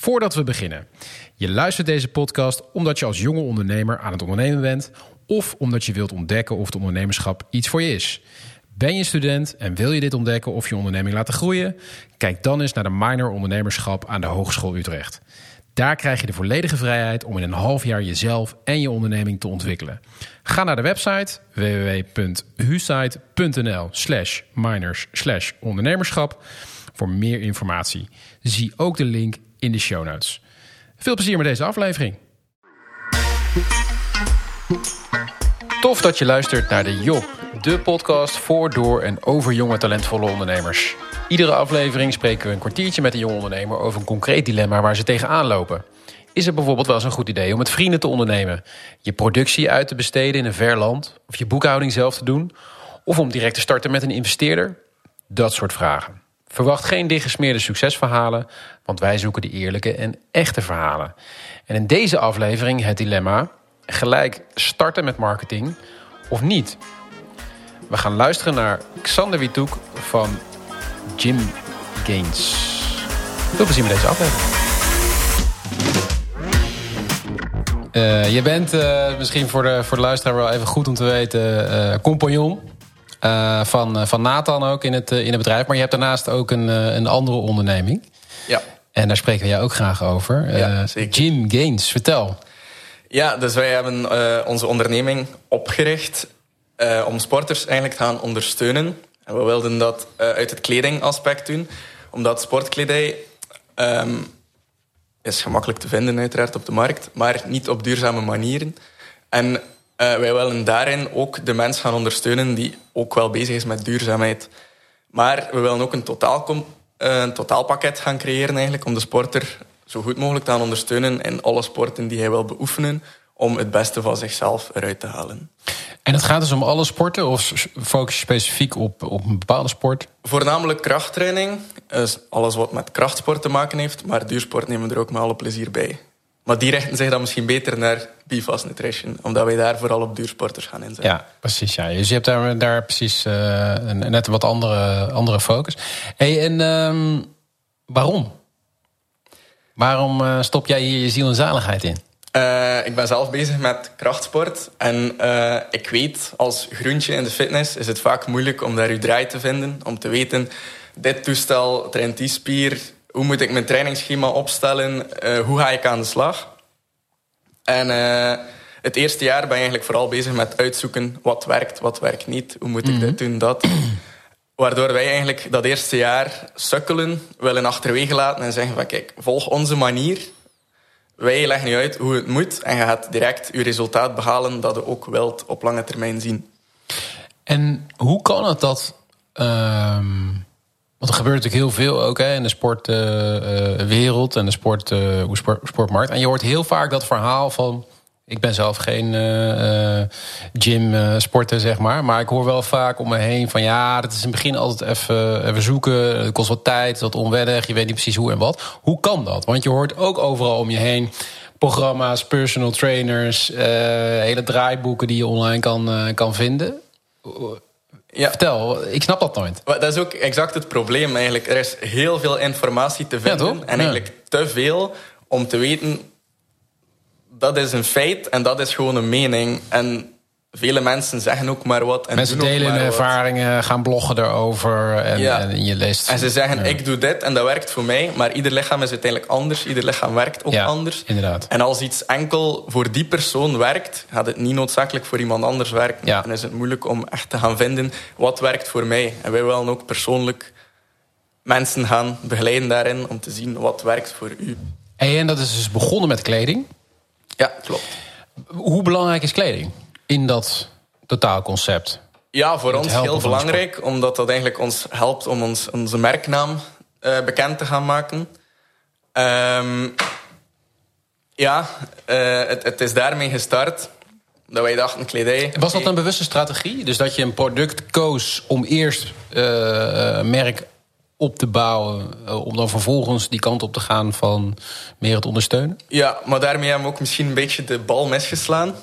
Voordat we beginnen. Je luistert deze podcast omdat je als jonge ondernemer aan het ondernemen bent... of omdat je wilt ontdekken of het ondernemerschap iets voor je is. Ben je student en wil je dit ontdekken of je onderneming laten groeien? Kijk dan eens naar de minor ondernemerschap aan de Hogeschool Utrecht. Daar krijg je de volledige vrijheid om in een half jaar jezelf en je onderneming te ontwikkelen. Ga naar de website www.husite.nl slash minors slash ondernemerschap voor meer informatie. Zie ook de link in de show notes. Veel plezier met deze aflevering. Tof dat je luistert naar de Job, de podcast voor, door en over jonge talentvolle ondernemers. Iedere aflevering spreken we een kwartiertje met een jonge ondernemer over een concreet dilemma waar ze tegenaan lopen. Is het bijvoorbeeld wel eens een goed idee om met vrienden te ondernemen, je productie uit te besteden in een ver land, of je boekhouding zelf te doen, of om direct te starten met een investeerder? Dat soort vragen. Verwacht geen dichtgesmeerde succesverhalen, want wij zoeken de eerlijke en echte verhalen. En in deze aflevering het dilemma: gelijk starten met marketing of niet? We gaan luisteren naar Xander Witoek van Jim Gaines. Veel plezier met deze aflevering. Uh, je bent uh, misschien voor de, voor de luisteraar wel even goed om te weten... Uh, compagnon uh, van, van Nathan ook in het, in het bedrijf. Maar je hebt daarnaast ook een, een andere onderneming. Ja. En daar spreken we jou ook graag over. Ja, zeker. Jim Gaines, vertel. Ja, dus wij hebben onze onderneming opgericht... om sporters eigenlijk te gaan ondersteunen. En we wilden dat uit het kledingaspect doen. Omdat sportkledij... Um, is gemakkelijk te vinden uiteraard op de markt, maar niet op duurzame manieren. En uh, wij willen daarin ook de mens gaan ondersteunen die ook wel bezig is met duurzaamheid. Maar we willen ook een, totaal, uh, een totaalpakket gaan creëren eigenlijk om de sporter zo goed mogelijk te gaan ondersteunen in alle sporten die hij wil beoefenen om het beste van zichzelf eruit te halen. En het gaat dus om alle sporten of focus je specifiek op, op een bepaalde sport? Voornamelijk krachttraining. Dus alles wat met krachtsport te maken heeft. Maar duursport nemen we er ook met alle plezier bij. Maar die richten zich dan misschien beter naar BFAS Nutrition. Omdat wij daar vooral op duursporters gaan inzetten. Ja, precies. Ja. Dus je hebt daar, daar precies uh, een, net een wat andere, andere focus. Hey, en um, waarom? Waarom uh, stop jij hier je ziel en zaligheid in? Uh, ik ben zelf bezig met krachtsport. En uh, ik weet, als groentje in de fitness is het vaak moeilijk om daar uw draai te vinden. Om te weten, dit toestel traint die spier. Hoe moet ik mijn trainingsschema opstellen? Uh, hoe ga ik aan de slag? En het eerste jaar ben je eigenlijk vooral bezig met uitzoeken wat werkt, wat werkt niet. Hoe moet ik mm -hmm. dit doen, dat? Waardoor wij eigenlijk dat eerste jaar sukkelen willen achterwege laten en zeggen van kijk, volg onze manier wij leggen je uit hoe het moet en je gaat direct je resultaat behalen dat je ook wilt op lange termijn zien. En hoe kan het dat... Um, want er gebeurt natuurlijk heel veel ook hè, in de sportwereld uh, uh, en de sport, uh, sport, sportmarkt. En je hoort heel vaak dat verhaal van... Ik ben zelf geen uh, gym uh, sporter, zeg maar. Maar ik hoor wel vaak om me heen van ja, dat is in het begin altijd even, even zoeken. Het kost wat tijd, wat onwennig. Je weet niet precies hoe en wat. Hoe kan dat? Want je hoort ook overal om je heen programma's, personal trainers, hele draaiboeken die je online kan, kan vinden. Ja. Vertel, ik snap dat nooit. Dat is ook exact het probleem eigenlijk. Er is heel veel informatie te vinden. Ja, en eigenlijk ja. te veel om te weten dat is een feit en dat is gewoon een mening. En vele mensen zeggen ook maar wat. En mensen delen wat. ervaringen, gaan bloggen erover en, Ja. en je leest. En ze zeggen, Ja. ik doe dit en dat werkt voor mij. Maar ieder lichaam is uiteindelijk anders. Ieder lichaam werkt ook Ja, anders. inderdaad. En als iets enkel voor die persoon werkt, gaat het niet noodzakelijk voor iemand anders werken. Ja. Dan is het moeilijk om echt te gaan vinden wat werkt voor mij. En wij willen ook persoonlijk mensen gaan begeleiden daarin om te zien wat werkt voor u. Hey, en dat is dus begonnen met kleding. Ja, klopt. Hoe belangrijk is kleding in dat totaalconcept? Ja, voor ons heel belangrijk, omdat dat eigenlijk ons helpt om ons, onze merknaam eh, bekend te gaan maken. Ehm, ja, eh, het, het is daarmee gestart. Dat wij dachten, kledij... Was dat een bewuste strategie? Dus dat je een product koos om eerst eh, merk op te bouwen... om dan vervolgens die kant op te gaan van meer het ondersteunen? Ja, maar daarmee hebben we ook misschien een beetje de bal misgeslaan.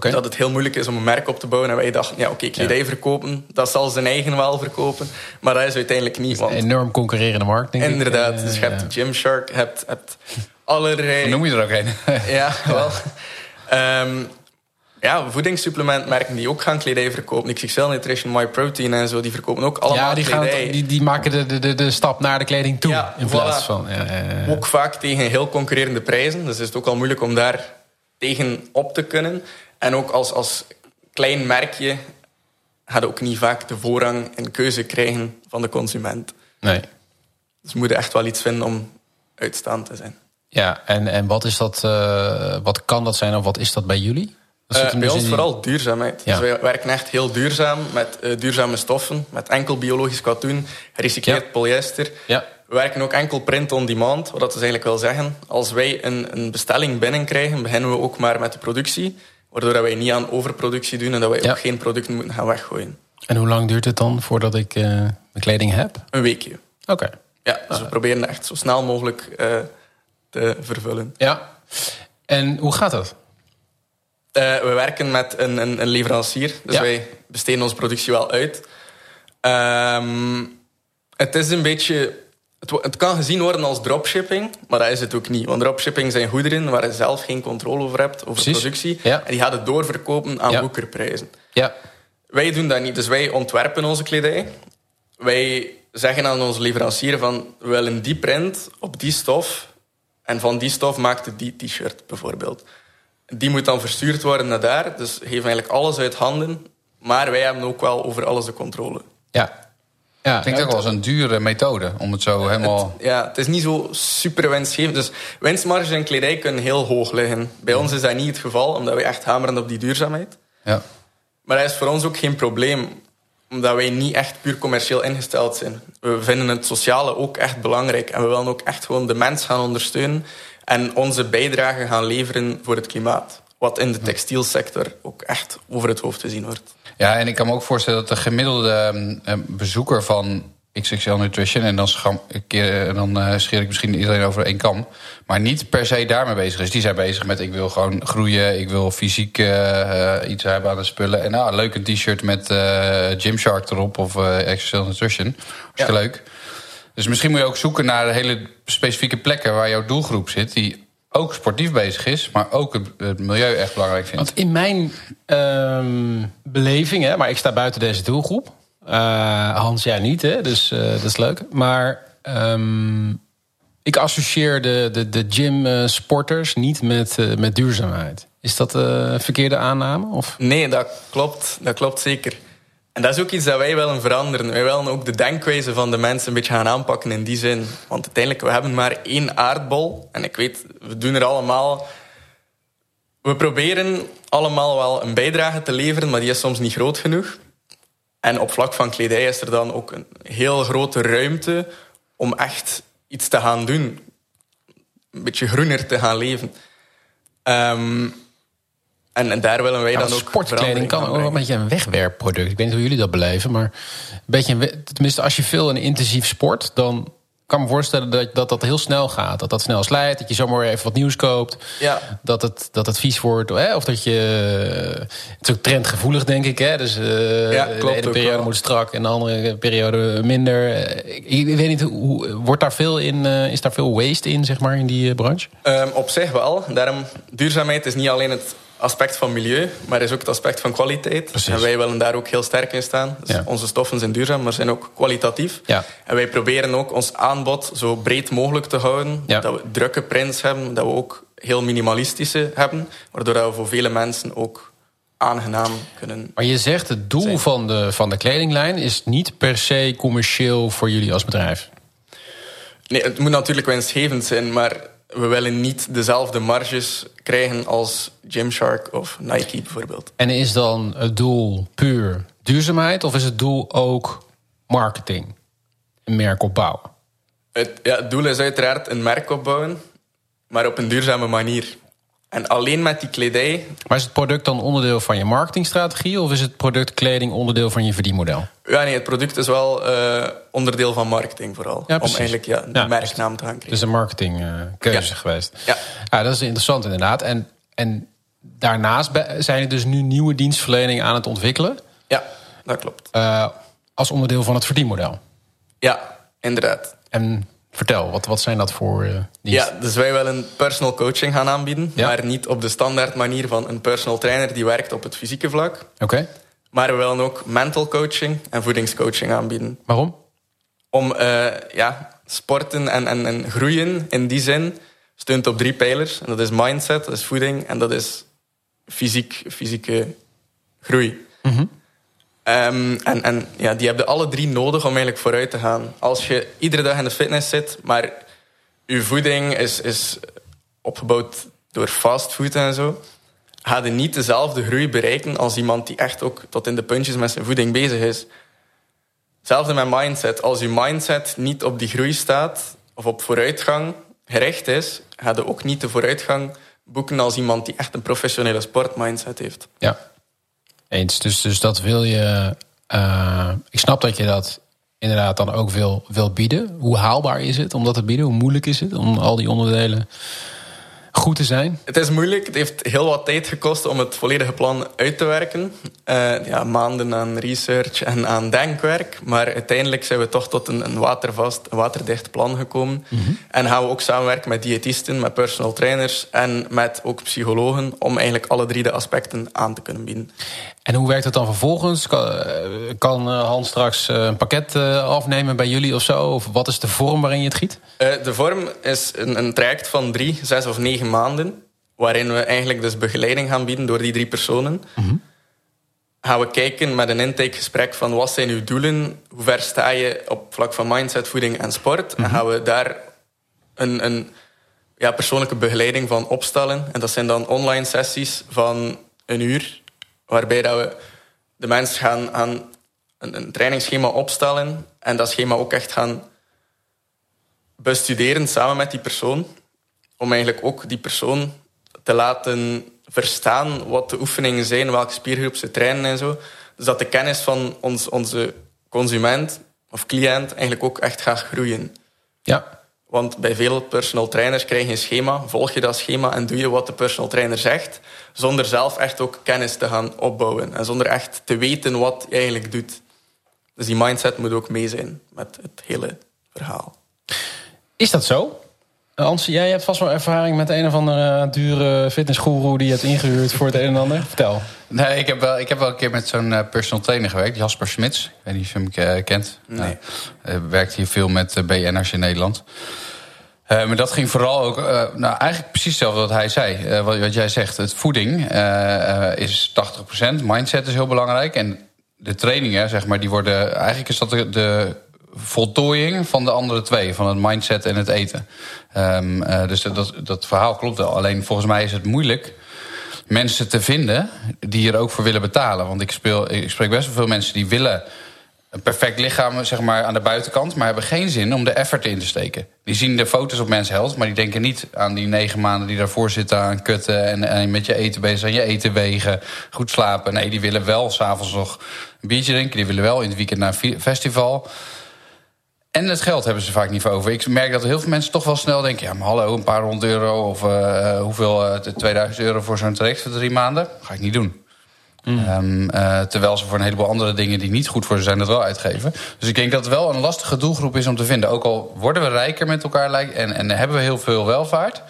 Dat het heel moeilijk is om een merk op te bouwen. En wij dachten, ja oké, kledij verkopen, dat zal zijn eigen wel verkopen. Maar dat is uiteindelijk niet. Want Enorm concurrerende markt, denk ik. inderdaad, Eh, dus je hebt ja. Gymshark, je hebt, hebt allerlei... Noem je er ook een. Ja, wel. Ehm, ja, voedingssupplementmerken die ook gaan kledij verkopen. XXL Nutrition, MyProtein en zo, die verkopen ook allemaal Ja, die, gaan kledij. het- die, die maken de, de, de, de stap naar de kleding toe. Ja, in plaats voilà. van. Ja. Ook vaak tegen heel concurrerende prijzen. Dus is het ook al moeilijk om daar tegen op te kunnen. En ook als, als klein merkje gaat ook niet vaak de voorrang en keuze krijgen van de consument. Nee. Dus we moeten echt wel iets vinden om uitstaand te zijn. Ja, en, en wat is dat? eh, wat kan dat zijn of wat is dat bij jullie? Dat hem bij ons die- vooral duurzaamheid. Ja. Dus wij werken echt heel duurzaam met eh, duurzame stoffen, met enkel biologisch katoen, gerecycleerd Ja. polyester. Ja. We werken ook enkel print on demand, wat dat dus eigenlijk wil zeggen. Als wij een, een bestelling binnenkrijgen, beginnen we ook maar met de productie. Waardoor dat wij niet aan overproductie doen en dat wij Ja. ook geen producten moeten gaan weggooien. En hoe lang duurt het dan voordat ik eh, mijn kleding heb? Een weekje. Oké. Ja, dus we proberen echt zo snel mogelijk eh, te vervullen. Ja. En hoe gaat dat? Eh, we werken met een, een, een leverancier, dus Ja. wij besteden onze productie wel uit. Ehm, het is een beetje. Het, kan gezien worden als dropshipping, maar dat is het ook niet. Want dropshipping zijn goederen waar je zelf geen controle over hebt, over Precies. productie. Ja. En die gaat het doorverkopen aan boekerprijzen. Ja. Wij doen dat niet, dus wij ontwerpen onze kledij. Wij zeggen aan onze leverancier van, we willen die print op die stof. En van die stof maakt het die t-shirt bijvoorbeeld. Die moet dan verstuurd worden naar daar. Dus geven eigenlijk alles uit handen. Maar wij hebben ook wel over alles de controle. Ja. Ja. Klinkt ook wel als een dure methode om het zo helemaal... Ja, het is niet zo super winstgevend. Dus winstmarges in kledij kunnen heel hoog liggen. Bij ons is dat niet het geval, omdat wij echt hameren op die duurzaamheid. Ja. Maar dat is voor ons ook geen probleem, omdat wij niet echt puur commercieel ingesteld zijn. We vinden het sociale ook echt belangrijk en we willen ook echt gewoon de mens gaan ondersteunen en onze bijdrage gaan leveren voor het klimaat. Wat in de textielsector ook echt over het hoofd te zien wordt. Ja, en ik kan me ook voorstellen dat de gemiddelde ehm, eh, bezoeker van XXL Nutrition... en dan, scham, ik, eh, dan eh, scheer ik misschien iedereen over één kam... maar niet per se daarmee bezig is. Die zijn bezig met ik wil gewoon groeien... ik wil fysiek iets hebben aan de spullen. En nou, leuk een t-shirt met eh Gymshark erop of XXL Nutrition. Hartstikke Ja. leuk. Dus misschien moet je ook zoeken naar hele specifieke plekken... waar jouw doelgroep zit... die ook sportief bezig is... maar ook het, het milieu echt belangrijk vindt. Want in mijn ehm, beleving, hè, maar ik sta buiten deze doelgroep. Eh, Hans, jij niet, hè? dus eh, dat is leuk. Maar ehm, ik associeer de, de, de gym-sporters niet met, eh, met duurzaamheid. Is dat eh, een verkeerde aanname? Of? Nee, dat klopt. Dat klopt zeker. En dat is ook iets dat wij willen veranderen. Wij willen ook de denkwijze van de mensen een beetje gaan aanpakken in die zin. Want uiteindelijk, we hebben maar één aardbol. En ik weet, we doen er allemaal... We proberen allemaal wel een bijdrage te leveren, maar die is soms niet groot genoeg. En op vlak van kledij is er dan ook een heel grote ruimte om echt iets te gaan doen. Een beetje groener te gaan leven. Ehm, en, en daar willen wij Ja, dan ook sportkleding kan ook een beetje een wegwerpproduct. Ik weet niet hoe jullie dat beleven, maar een beetje een tenminste als je veel en intensief sport, dan kan ik me voorstellen dat, dat dat heel snel gaat. Dat dat snel slijt, dat je zomaar even wat nieuws koopt. Ja. Dat, het, dat het vies wordt. Hè? Of dat je. Het is ook trendgevoelig, denk ik. Hè? Dus Ja, de ene periode wel. moet strak en de andere periode minder. Eh, Ik, ik weet niet, hoe, wordt daar veel in, eh, is daar veel waste in, zeg maar, in die branche? Ehm, op zich wel. Daarom, duurzaamheid is niet alleen het aspect van milieu, maar is ook het aspect van kwaliteit. Precies. En wij willen daar ook heel sterk in staan. Dus Ja. Onze stoffen zijn duurzaam, maar zijn ook kwalitatief. Ja. En wij proberen ook ons aanbod zo breed mogelijk te houden. Ja. Dat we drukke prints hebben, dat we ook heel minimalistische hebben. Waardoor we voor vele mensen ook aangenaam kunnen... Maar je zegt het doel Zijn. van de, van de kledinglijn is niet per se commercieel voor jullie als bedrijf. Nee, het moet natuurlijk winstgevend zijn, maar we willen niet dezelfde marges krijgen als Gymshark of Nike bijvoorbeeld. En is dan het doel puur duurzaamheid of is het doel ook marketing? Een merk opbouwen? Het, ja, het doel is uiteraard een merk opbouwen, maar op een duurzame manier. En alleen met die kledij, Maar is het product dan onderdeel van je marketingstrategie of is het product kleding onderdeel van je verdienmodel? ja nee, het product is wel eh, onderdeel van marketing vooral. Ja, om eigenlijk ja, de Ja, merknaam te gaan Het krijgen. is een marketingkeuze Ja. geweest. Ja. Ja, dat is interessant inderdaad. En, en daarnaast zijn er dus nu nieuwe dienstverlening aan het ontwikkelen. Ja, dat klopt. eh, als onderdeel van het verdienmodel. Ja, inderdaad. En vertel, wat, wat zijn dat voor diensten? Ja, dus wij willen personal coaching gaan aanbieden. Ja. Maar niet op de standaard manier van een personal trainer die werkt op het fysieke vlak. Oké, Maar we willen ook mental coaching en voedingscoaching aanbieden. waarom? Om eh, ja, sporten en, en, en groeien in die zin steunt op drie pijlers. En dat is mindset, dat is voeding en dat is fysiek, fysieke groei. Ehm, en en ja, die hebben alle drie nodig om eigenlijk vooruit te gaan. Als je iedere dag in de fitness zit, maar je voeding is, is opgebouwd door fastfood en zo, ga je niet dezelfde groei bereiken als iemand die echt ook tot in de puntjes met zijn voeding bezig is. Hetzelfde met mindset. Als je mindset niet op die groei staat of op vooruitgang gericht is, ga je ook niet de vooruitgang boeken als iemand die echt een professionele sportmindset heeft. Ja, eens. Dus, dus dat wil je. eh, ik snap dat je dat inderdaad dan ook wil, wil bieden. Hoe haalbaar is het om dat te bieden? Hoe moeilijk is het om al die onderdelen goed te zijn? Het is moeilijk. Het heeft heel wat tijd gekost om het volledige plan uit te werken. Eh, ja, maanden aan research en aan denkwerk. Maar uiteindelijk zijn we toch tot een, een watervast, waterdicht plan gekomen. En gaan we ook samenwerken met diëtisten, met personal trainers en met ook psychologen om eigenlijk alle drie de aspecten aan te kunnen bieden. En hoe werkt het dan vervolgens? Kan, eh, kan eh, Hans straks een pakket afnemen bij jullie of zo? Of wat is de vorm waarin je het giet? De vorm is een, een traject van drie, zes of negen maanden. Waarin we eigenlijk dus begeleiding gaan bieden door die drie personen. Gaan we kijken met een intakegesprek van wat zijn uw doelen? Hoe ver sta je op vlak van mindset, voeding en sport? En gaan we daar een, een ja, persoonlijke begeleiding van opstellen. En dat zijn dan online sessies van een uur. Waarbij dat we de mensen gaan, gaan een, een trainingsschema opstellen. En dat schema ook echt gaan bestuderen samen met die persoon. Om eigenlijk ook die persoon te laten verstaan wat de oefeningen zijn, welke spiergroep ze trainen en zo. Dus dat de kennis van ons, onze consument of cliënt eigenlijk ook echt gaat groeien. Ja, Want bij veel personal trainers krijg je een schema, volg je dat schema en doe je wat de personal trainer zegt, zonder zelf echt ook kennis te gaan opbouwen en zonder echt te weten wat je eigenlijk doet. Dus die mindset moet ook mee zijn met het hele verhaal. is dat zo? Eh, Hans, jij hebt vast wel ervaring met een of andere dure fitnessgoeroe die je hebt ingehuurd voor het een en ander. Vertel. Nee, ik heb wel, ik heb wel een keer met zo'n eh, personal trainer gewerkt, Jasper Smits. Ik weet niet of je hem eh, kent. Nee. Eh, werkt hier veel met uh, BN'ers in Nederland. Eh, maar dat ging vooral ook, eh, nou eigenlijk precies hetzelfde wat hij zei. Eh, wat, wat jij zegt, het voeding eh, eh, is 80%, mindset is heel belangrijk. En de trainingen, zeg maar, die worden, eigenlijk is dat de, de voltooiing van de andere twee, van het mindset en het eten. Ehm, eh, dus dat, dat verhaal klopt wel. Alleen volgens mij is het moeilijk mensen te vinden die er ook voor willen betalen. Want ik, speel, ik spreek best wel veel mensen die willen een perfect lichaam zeg maar, aan de buitenkant... maar hebben geen zin om de effort in te steken. Die zien de foto's op Men's Health... maar die denken niet aan die negen maanden die daarvoor zitten... aan kutten en, en met je eten bezig zijn, je eten wegen, goed slapen. Nee, die willen wel s'avonds nog een biertje drinken. Die willen wel in het weekend naar een festival... En het geld hebben ze vaak niet voor over. Ik merk dat heel veel mensen toch wel snel denken... ja, maar hallo, een paar honderd euro of uh, hoeveel, uh, 2000 euro voor zo'n traject voor drie maanden... ga ik niet doen. Mm. Um, uh, terwijl ze voor een heleboel andere dingen die niet goed voor ze zijn... dat wel uitgeven. Dus ik denk dat het wel een lastige doelgroep is om te vinden. Ook al worden we rijker met elkaar en, en hebben we heel veel welvaart...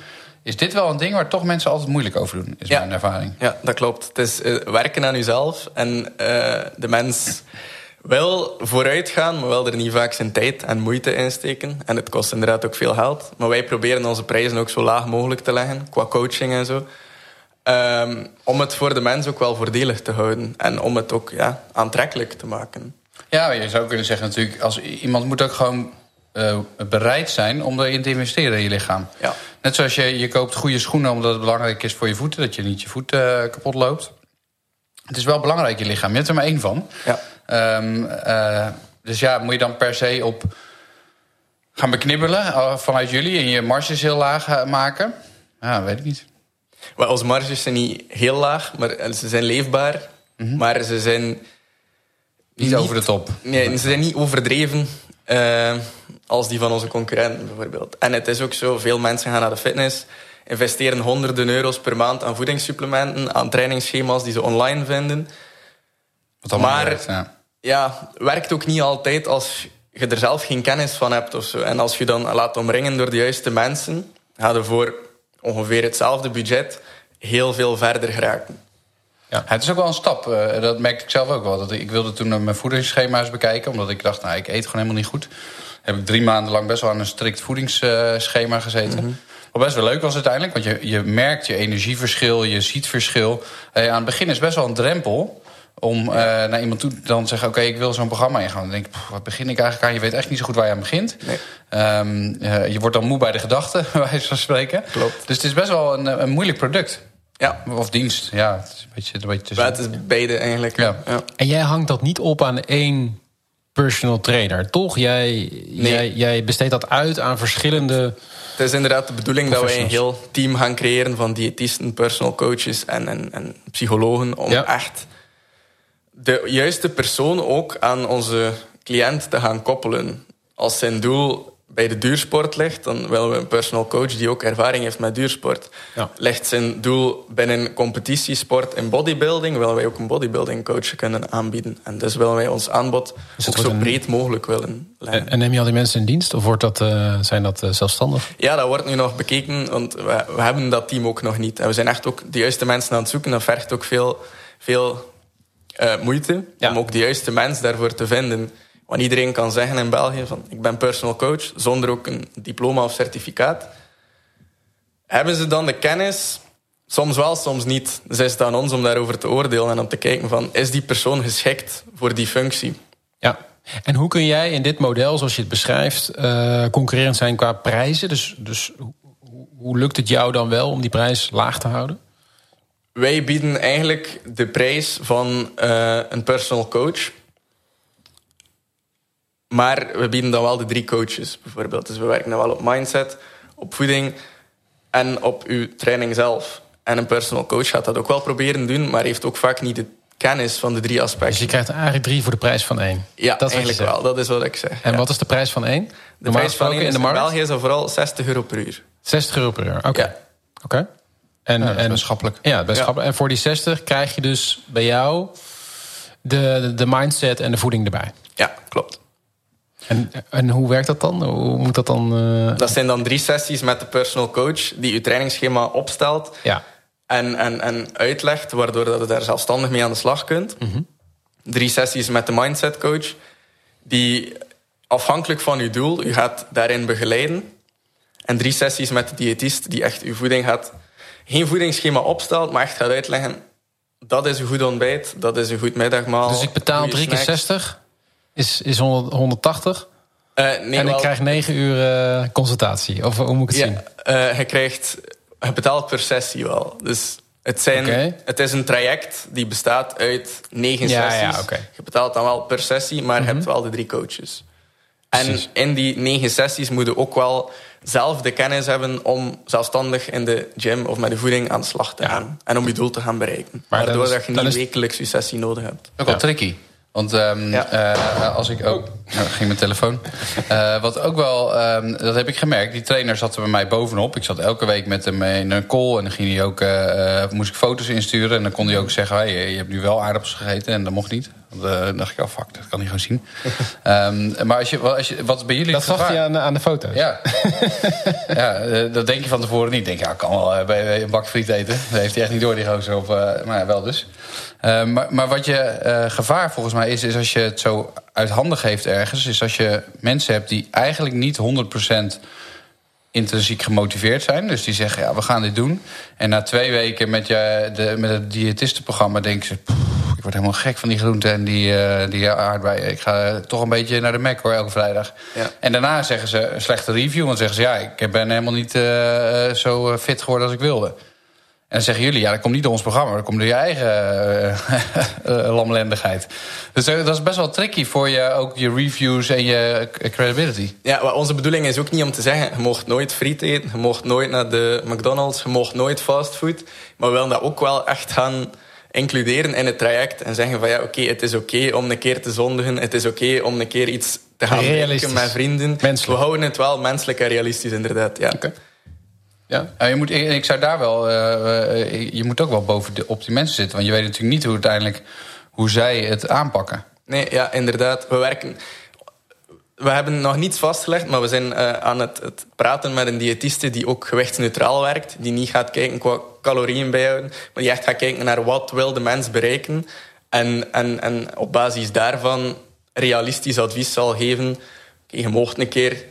is dit wel een ding waar toch mensen altijd moeilijk over doen, is ja. mijn ervaring. Ja, dat klopt. Het is uh, werken aan jezelf en uh, de mens wil vooruit gaan, maar wil er niet vaak zijn tijd en moeite in steken. En het kost inderdaad ook veel geld. Maar wij proberen onze prijzen ook zo laag mogelijk te leggen, qua coaching en zo. Um, om het voor de mens ook wel voordelig te houden. En om het ook ja, aantrekkelijk te maken. Ja, je zou kunnen zeggen natuurlijk... Als, iemand moet ook gewoon uh, bereid zijn om erin te investeren in je lichaam. Ja. Net zoals je, je koopt goede schoenen omdat het belangrijk is voor je voeten... dat je niet je voet uh, kapot loopt. Het is wel belangrijk, je lichaam. Je hebt er maar één van. Ja. Um, uh, dus ja, moet je dan per se op gaan beknibbelen vanuit jullie... en je marges heel laag maken? Ja, weet ik niet. Well, onze marges zijn niet heel laag, maar ze zijn leefbaar. Mm -hmm. Maar ze zijn... Niet, niet, over de top. Nee, ze zijn niet overdreven uh, als die van onze concurrenten bijvoorbeeld. En het is ook zo, veel mensen gaan naar de fitness... investeren honderden euro's per maand aan voedingssupplementen, aan trainingsschema's die ze online vinden. Wat Maar- werkt, ja. Ja, werkt ook niet altijd als je er zelf geen kennis van hebt of zo. En als je dan laat omringen door de juiste mensen, ga je voor ongeveer hetzelfde budget heel veel verder geraken. Ja, het is ook wel een stap. eh, dat merkte ik zelf ook wel. Dat ik, ik wilde toen eh, mijn voedingsschema's bekijken. Omdat ik dacht, nou, ik eet gewoon helemaal niet goed. Heb ik drie maanden lang best wel aan een strikt voedingsschema gezeten. Wat best wel leuk was uiteindelijk. Want je, je merkt je energieverschil, je ziet verschil. Eh, aan het begin is best wel een drempel om eh, naar iemand toe dan te zeggen... oké, ik wil zo'n programma ingaan. Dan denk ik, pff, wat begin ik eigenlijk aan? Je weet echt niet zo goed waar je aan begint. Nee. Ehm, eh, je wordt dan moe bij de gedachten, bij wijze van spreken. Klopt. Dus het is best wel een, een moeilijk product. Ja, Of dienst, ja. Het is een beetje, een beetje maar tussen. het is beide eigenlijk. Ja. En jij hangt dat niet op aan één personal trainer, toch? Jij, jij, jij besteedt dat uit aan verschillende... Het is inderdaad de bedoeling dat wij een heel team gaan creëren van diëtisten, personal coaches en, en, en psychologen. Om Ja. echt de juiste persoon ook aan onze cliënt te gaan koppelen. Als zijn doel bij de duursport ligt, dan willen we een personal coach die ook ervaring heeft met duursport. Ja. Ligt zijn doel binnen competitiesport en bodybuilding, willen wij ook een bodybuilding coach kunnen aanbieden. En dus willen wij ons aanbod ook zo een- breed mogelijk willen leggen. En, neem je al die mensen in dienst? Of wordt dat, eh, zijn dat eh, zelfstandig? Ja, dat wordt nu nog bekeken, want we, we hebben dat team ook nog niet. En we zijn echt ook de juiste mensen aan het zoeken. Dat vergt ook veel, veel eh, moeite Ja. om ook de juiste mens daarvoor te vinden. Want iedereen kan zeggen in België van ik ben personal coach, zonder ook een diploma of certificaat. Hebben ze dan de kennis? Soms wel, soms niet. Dus is het aan ons om daarover te oordelen en om te kijken van is die persoon geschikt voor die functie? Ja. En hoe kun jij in dit model, zoals je het beschrijft, eh, concurrerend zijn qua prijzen? Dus, dus hoe, hoe lukt het jou dan wel om die prijs laag te houden? Wij bieden eigenlijk de prijs van eh, een personal coach. Maar we bieden dan wel de drie coaches, bijvoorbeeld. Dus we werken dan wel op mindset, op voeding en op uw training zelf. En een personal coach gaat dat ook wel proberen doen, maar heeft ook vaak niet de kennis van de drie Dus aspecten. je krijgt eigenlijk drie voor de prijs van één. ja, dat eigenlijk wel. Dat is wat ik zeg. En ja. wat is de prijs van één? de prijs van één in de markt? België is dat vooral 60 euro per uur. 60 euro per uur. Oké. Ja. Oké. En, Ja, en. Ja. En voor die 60 krijg je dus bij jou de, de, mindset en de voeding erbij. Ja, klopt. En, en hoe werkt dat dan? Hoe moet dat dan? eh, Dat zijn dan drie sessies met de personal coach die uw trainingsschema opstelt. ja. en, en, en uitlegt, waardoor dat je daar zelfstandig mee aan de slag kunt. Drie sessies met de mindset coach, die afhankelijk van uw doel, u gaat daarin begeleiden. En drie sessies met de diëtist, die echt uw voeding gaat, geen voedingsschema opstelt, maar echt gaat uitleggen, dat is een goed ontbijt, dat is een goed middagmaal. Dus ik betaal goede 3 keer snacks. 60, is, is 100, 180. Eh, nee, en ik krijg 9 uur eh, consultatie. Of hoe moet ik het zien? Eh, je krijgt, je betaalt per sessie wel. Dus het, zijn, het is een traject die bestaat uit negen Ja, sessies. ja. Mhm. Je betaalt dan wel per sessie, maar je hebt wel de drie coaches. En in die negen sessies moet je ook wel zelf de kennis hebben om zelfstandig in de gym of met de voeding aan de slag te Ja. gaan. En om je doel te gaan bereiken. Maar Waardoor is- dat je niet is- wekelijks je sessie nodig hebt. Ook wel Ja. tricky. Want ehm, Ja. eh, als ik ook. Nou, ging mijn telefoon. Eh, wat ook wel, ehm, dat heb ik gemerkt. Die trainer zat er bij mij bovenop. Ik zat elke week met hem in een call. En dan ging hij ook, eh, eh, moest ik foto's insturen. En dan kon hij ook zeggen: hey, je hebt nu wel aardappels gegeten. En dat mocht niet. Eh, dan dacht ik: oh fuck, dat kan hij gewoon zien. Ehm, maar als je, wat, als je, wat bij jullie Dat zag hij aan, aan de foto's. Ja, ja eh, dat denk je van tevoren niet. Denk je, ja, kan wel eh, bij, een bak friet eten. Dat heeft hij echt niet door, die gozer. Op, eh, maar ja, wel dus. Eh, maar, maar wat je eh, gevaar volgens mij is... is als je het zo uit handen geeft ergens... is als je mensen hebt die eigenlijk niet 100% intrinsiek gemotiveerd zijn. Dus die zeggen, ja, we gaan dit doen. En na twee weken met, je, de, met het diëtistenprogramma denken ze... "Poeh, ik word helemaal gek van die groenten en die, eh, die aardbeien. Ik ga toch een beetje naar de Mac hoor, elke vrijdag. Ja. En daarna zeggen ze een slechte review. Want zeggen ze, ja, ik ben helemaal niet eh, eh, zo fit geworden als ik wilde. En dan zeggen jullie, ja, dat komt niet door ons programma. Dat komt door je eigen eh, eh, lamlendigheid. Dus eh, dat is best wel tricky voor je, ook je reviews en je credibility. Ja, maar onze bedoeling is ook niet om te zeggen... je mocht nooit friet eten, je mocht nooit naar de McDonald's... je mocht nooit fastfood. Maar we willen dat ook wel echt gaan includeren in het traject. En zeggen van ja, oké, het is oké om een keer te zondigen. Het is oké om een keer iets te gaan drinken met vrienden. Menselijk. We houden het wel menselijk en realistisch, inderdaad. Ja. Ja. je moet, ik zou daar wel. Uh, je moet ook wel boven de, op die mensen zitten. Want je weet natuurlijk niet hoe uiteindelijk hoe zij het aanpakken. Nee, ja, inderdaad. We werken. We hebben nog niets vastgelegd, maar we zijn uh, aan het, het, praten met een diëtiste die ook gewichtsneutraal werkt. Die niet gaat kijken qua calorieën bijhouden, maar die echt gaat kijken naar wat wil de mens bereiken. En, en, en op basis daarvan realistisch advies zal geven. Okay, je mocht een keer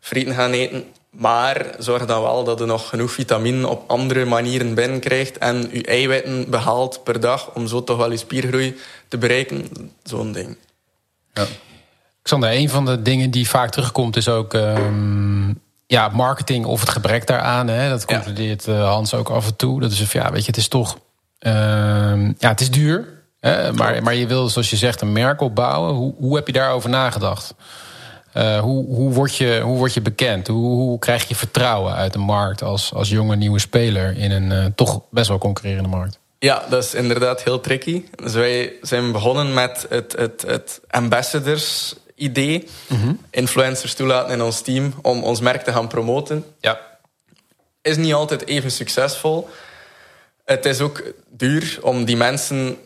frieten gaan eten, maar zorg dan wel dat je nog genoeg vitamine op andere manieren binnenkrijgt en je eiwitten behaalt per dag om zo toch wel je spiergroei te bereiken. Zo'n ding. Ja. Xander, een van de dingen die vaak terugkomt is ook ehm, ja, marketing of het gebrek daaraan. Hè? Dat concludeert ja. Eh, Hans ook af en toe. Dat is of ja, weet je, het is toch ehm, ja, het is duur. Hè? Maar, maar je wil, zoals je zegt, een merk opbouwen. Hoe, hoe heb je daarover nagedacht? Uh, hoe, hoe, word je, hoe word je bekend? Hoe, hoe krijg je vertrouwen uit de markt als, als jonge nieuwe speler in een uh, toch best wel concurrerende markt? Ja, dat is inderdaad heel tricky. Dus wij zijn begonnen met het, het, het ambassadors idee. Mm -hmm. Influencers toelaten in ons team om ons merk te gaan promoten. Ja. Is niet altijd even succesvol. Het is ook duur om die mensen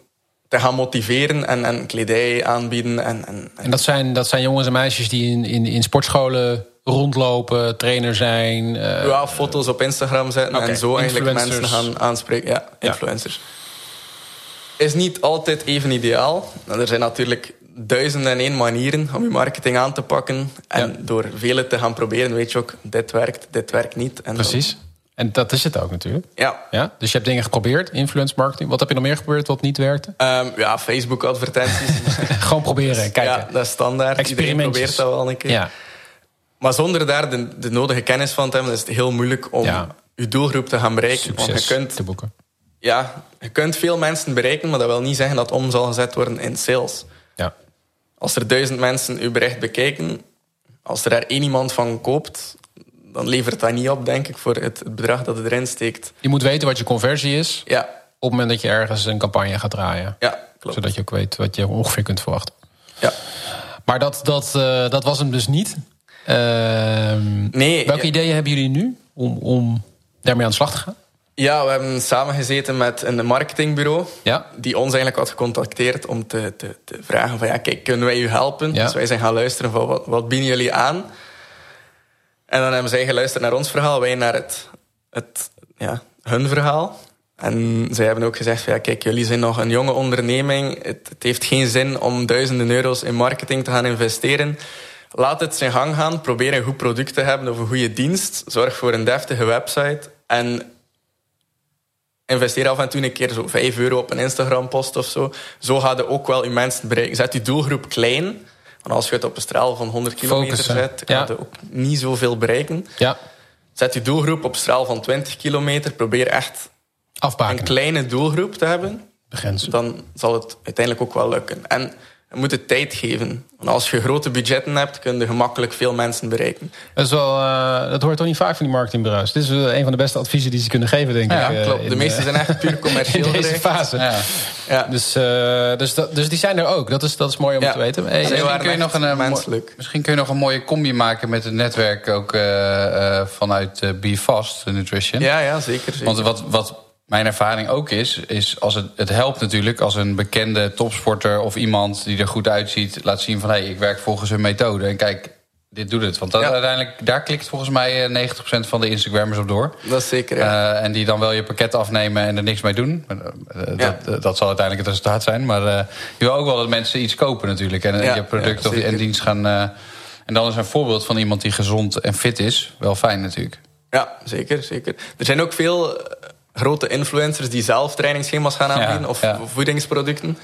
te gaan motiveren en, en kledij aanbieden. En, en, en dat, zijn, dat zijn jongens en meisjes die in, in, in sportscholen rondlopen, trainer zijn. Uh... Ja, foto's op Instagram zetten okay. en zo eigenlijk mensen gaan aanspreken. Ja, influencers. Ja. Is niet altijd even ideaal. Er zijn natuurlijk duizenden en één manieren om je marketing aan te pakken. En ja. door vele te gaan proberen, weet je ook, dit werkt, dit werkt niet. En Precies. Dan... En dat is het ook natuurlijk. Ja. ja. Dus je hebt dingen geprobeerd, influence marketing. Wat heb je nog meer geprobeerd wat niet werkte? Um, ja, Facebook advertenties. Gewoon proberen, kijken. Ja, dat is standaard. Iedereen probeert dat wel een keer. Ja. Maar zonder daar de, de, nodige kennis van te hebben, is het heel moeilijk om ja. je doelgroep te gaan bereiken. Succes Want je kunt, te boeken. Ja, je kunt veel mensen bereiken, maar dat wil niet zeggen dat om zal gezet worden in sales. Ja. Als er duizend mensen uw bericht bekijken, als er daar één iemand van koopt, dan levert dat niet op, denk ik, voor het, het bedrag dat het erin steekt. Je moet weten wat je conversie is. Ja. Op het moment dat je ergens een campagne gaat draaien. Ja, klopt. Zodat je ook weet wat je ongeveer kunt verwachten. Ja. Maar dat, dat, uh, dat was hem dus niet. Uh, nee. Welke ja. ideeën hebben jullie nu om, om daarmee aan de slag te gaan? Ja, we hebben samengezeten met een marketingbureau. Ja. Die ons eigenlijk had gecontacteerd om te, te, te vragen van... Ja, kijk, kunnen wij u helpen? Ja. Dus wij zijn gaan luisteren van wat, wat bieden jullie aan? En dan hebben zij geluisterd naar ons verhaal, wij naar het, het, ja, hun verhaal. En zij hebben ook gezegd: van, ja, kijk, jullie zijn nog een jonge onderneming. Het, het, heeft geen zin om duizenden euro's in marketing te gaan investeren. Laat het zijn gang gaan. Probeer een goed product te hebben of een goede dienst. Zorg voor een deftige website. En investeer af en toe een keer zo 5 euro op een Instagram-post of zo. Zo gaat je ook wel je mensen bereiken. Zet je doelgroep klein. Want als je het op een straal van 100 kilometer Focussen. zet, kan Ja. je ook niet zoveel bereiken. Ja. Zet je doelgroep op straal van 20 kilometer. Probeer echt een kleine doelgroep te hebben. Begrenzen. Dan zal het uiteindelijk ook wel lukken. En je moet het tijd geven. Want als je grote budgetten hebt, kun je gemakkelijk veel mensen bereiken. Dat, is wel, eh, dat hoort toch niet vaak van die marketingbureaus. Dit is wel een van de beste adviezen die ze kunnen geven, denk Ja, ik. eh, klopt. De meeste eh, zijn echt puur commercieel in deze gericht. fase. Ja. Ja. Dus, eh, dus, dat, dus die zijn er ook. Dat is, dat is mooi om Ja. te weten. Hey, eh, waren kun je nog een, eh, menselijk. Misschien kun je nog een mooie combi maken met het netwerk ook eh, eh, vanuit eh Be Fast Nutrition. Ja, ja, zeker. zeker. Want wat, wat mijn ervaring ook is, is als het, het helpt natuurlijk als een bekende topsporter of iemand die er goed uitziet, laat zien van hé, hey, ik werk volgens hun methode. En kijk, dit doet het. Want dat, Ja. uiteindelijk, daar klikt volgens mij eh, 90% van de Instagrammers op door. dat is zeker, ja. Eh, en die dan wel je pakket afnemen en er niks mee doen. Eh, Ja. dat, eh, dat zal uiteindelijk het resultaat zijn. Maar eh, je wil ook wel dat mensen iets kopen natuurlijk. En, je product of en dienst gaan... eh, en dan is een voorbeeld van iemand die gezond en fit is. Wel fijn natuurlijk. Ja, zeker, zeker. Er zijn ook veel eh, grote influencers die zelf trainingsschema's gaan Ja, aanbieden of ja. voedingsproducten.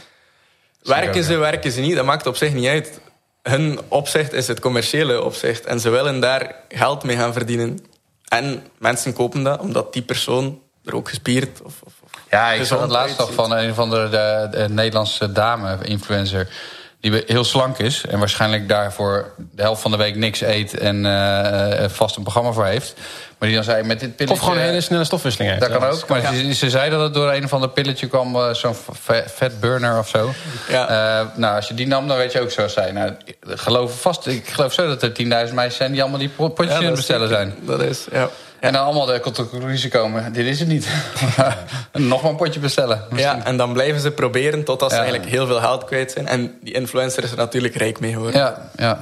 Werken ze, werken ze niet, dat maakt op zich niet uit. Hun opzicht is het commerciële opzicht en ze willen daar geld mee gaan verdienen. En mensen kopen dat omdat die persoon er ook gespierd of, Ja, ik zag het laatst nog van een van de, de, de Nederlandse dame-influencer. Die heel slank is en waarschijnlijk daarvoor de helft van de week niks eet en eh, eh, vast een programma voor heeft. Maar die dan zei: met dit pilletje. Of gewoon een hele snelle stofwisseling heeft. Dat kan ook, maar ze, ze zei dat het door een of ander pilletje kwam, eh, zo'n fa- fat burner of zo. Ja. Eh, nou, als je die nam, dan weet je ook zo zijn. Nou, ik geloof vast, ik geloof zo dat er 10.000 meisjes zijn die allemaal die po- potjes Ja, bestellen zijn. Dat is, ja. En dan allemaal de, tot de conclusie komen, dit is het niet. Nog maar een potje bestellen. Ja, en dan blijven ze proberen totdat ze eigenlijk heel veel geld kwijt zijn. En die influencer is er natuurlijk rijk mee geworden. Ja, ja.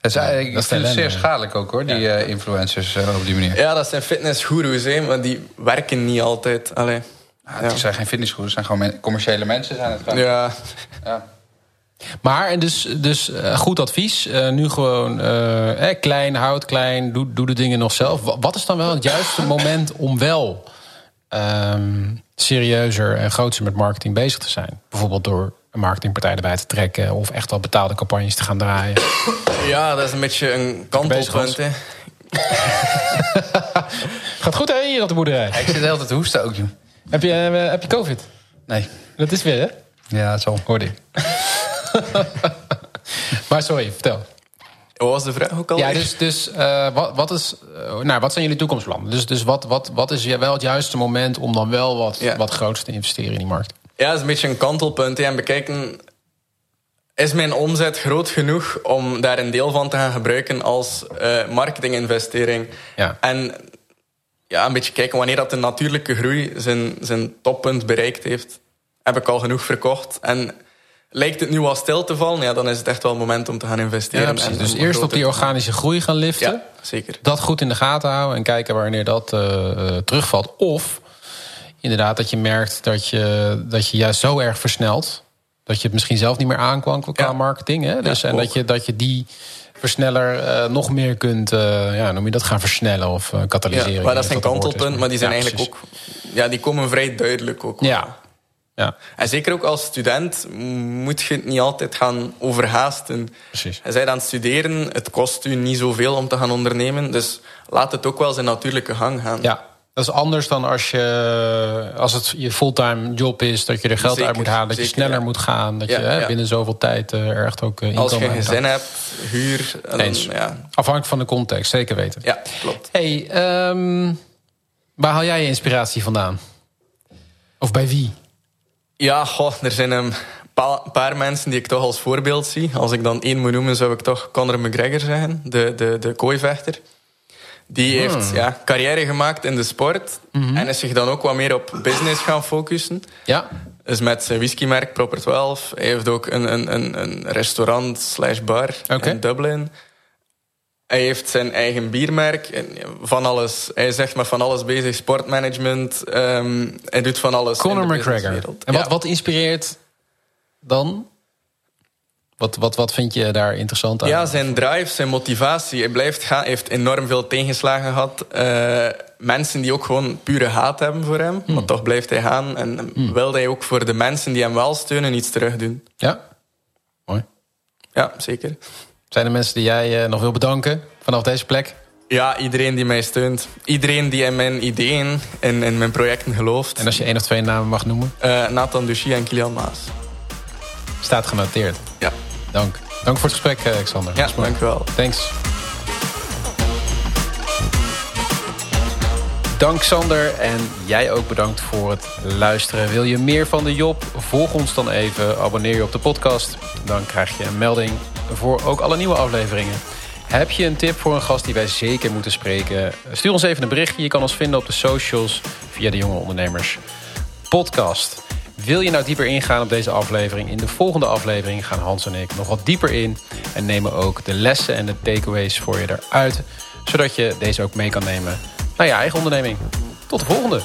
Het is eigenlijk, dat is ik vind het zeer schadelijk ook hoor, die eh, influencers eh, op die manier. Ja, dat zijn fitnessgoeroes, hè, maar die werken niet altijd. Allee. Ja, het zijn geen fitnessgoederen, het zijn gewoon commerciële mensen. Zijn het gewoon. Ja, Ja. Maar en dus, dus eh, goed advies. Eh, nu gewoon eh, eh, klein, houd klein, doe, doe de dingen nog zelf. Wa- Wat is dan wel het juiste moment om wel ehm, serieuzer en groter met marketing bezig te zijn? Bijvoorbeeld door een marketingpartij erbij te trekken of echt wel betaalde campagnes te gaan draaien. ja, dat is een beetje een kantelpunt. Hè. Gaat goed hè, hier op de boerderij. Ik zit de hele tijd te hoesten ook, joh. Heb je, heb je COVID? Nee. Dat is weer hè? Ja, het zal. Hoorde ik. maar sorry, vertel. Wat was de vraag ook al? Ja, dus, dus eh, wat, wat, is, eh, nou, wat zijn jullie toekomstplannen? Dus, dus wat, wat, wat is wel het juiste moment om dan wel wat, Ja. wat groots te investeren in die markt? Ja, dat is een beetje een kantelpunt. En bekijken, is mijn omzet groot genoeg om daar een deel van te gaan gebruiken als eh, marketinginvestering? Ja. En ja, een beetje kijken wanneer dat de natuurlijke groei zijn, zijn toppunt bereikt heeft. Heb ik al genoeg verkocht? En lijkt het nu al stil te vallen? Ja, dan is het echt wel het moment om te gaan investeren. Ja, precies. en- Dus eerst op die organische groei gaan liften. Ja, zeker. Dat goed in de gaten houden en kijken wanneer dat eh, eh, terugvalt. Of inderdaad dat je merkt dat je, dat je juist zo erg versnelt... dat je het misschien zelf niet meer aankwam qua Ja. marketing. Hè? Dus, Ja, en dat je, dat je die versneller eh, nog meer kunt... ja, noem je dat gaan versnellen of eh, katalyseren. Ja, maar dat zijn kantelpunten, maar die zijn Ja, eigenlijk precies. ook... Ja, die komen vrij duidelijk ook. Ja. Ja, En zeker ook als student moet je het niet altijd gaan overhaasten. precies. Je bent aan het studeren, het kost u niet zoveel om te gaan ondernemen. Dus laat het ook wel zijn natuurlijke gang gaan. Ja, dat is anders dan als, je, als het je fulltime job is... dat je er geld Zeker, uit moet halen, dat je sneller ja. moet gaan... dat Ja, je hè, ja. binnen zoveel tijd eh, er echt ook eh, inkomen Als je een gezin hebt, huur... dan- Afhankelijk van de context, zeker weten. ja, klopt. Hey, ehm, waar haal jij je inspiratie vandaan? Of bij wie? Ja, goh, er zijn een pa- paar mensen die ik toch als voorbeeld zie. Als ik dan één moet noemen, zou ik toch Conor McGregor zeggen. De, de, de kooivechter. Die heeft ja, carrière gemaakt in de sport. En is zich dan ook wat meer op business gaan focussen. Ja, Dus met zijn whiskymerk Proper 12. Hij heeft ook een, een, een, een restaurant slash bar in Dublin. Hij heeft zijn eigen biermerk. En van alles. Hij is echt maar van alles bezig. Sportmanagement. ehm, hij doet van alles Conor in de McGregor. En wat, Ja. wat inspireert dan? Wat, wat, wat vind je daar interessant aan? Ja, zijn drive, zijn motivatie. Hij blijft gaan. Hij heeft enorm veel tegenslagen gehad. Eh, mensen die ook gewoon pure haat hebben voor hem. Hmm. Maar toch blijft hij gaan. En wil hij ook voor de mensen die hem wel steunen iets terug doen. Ja? Mooi. Ja, zeker. Zijn er mensen die jij eh, nog wil bedanken vanaf deze plek? Ja, iedereen die mij steunt. Iedereen die in mijn ideeën en in mijn projecten gelooft. En als je één of twee namen mag noemen, Eh, Nathan Duchy en Kilian Maas. staat genoteerd. Ja, Dank. Dank voor het gesprek, eh, Alexander. ja is mooi. dank u wel. Thanks. Dank Sander en jij ook bedankt voor het luisteren. Wil je meer van de Job? Volg ons dan even, abonneer je op de podcast. Dan krijg je een melding voor ook alle nieuwe afleveringen. Heb je een tip voor een gast die wij zeker moeten spreken? Stuur ons even een berichtje. Je kan ons vinden op de socials via de Jonge Ondernemers podcast. Wil je nou dieper ingaan op deze aflevering? In de volgende aflevering gaan Hans en ik nog wat dieper in... en nemen ook de lessen en de takeaways voor je eruit... zodat je deze ook mee kan nemen naar je eigen onderneming. Tot de volgende!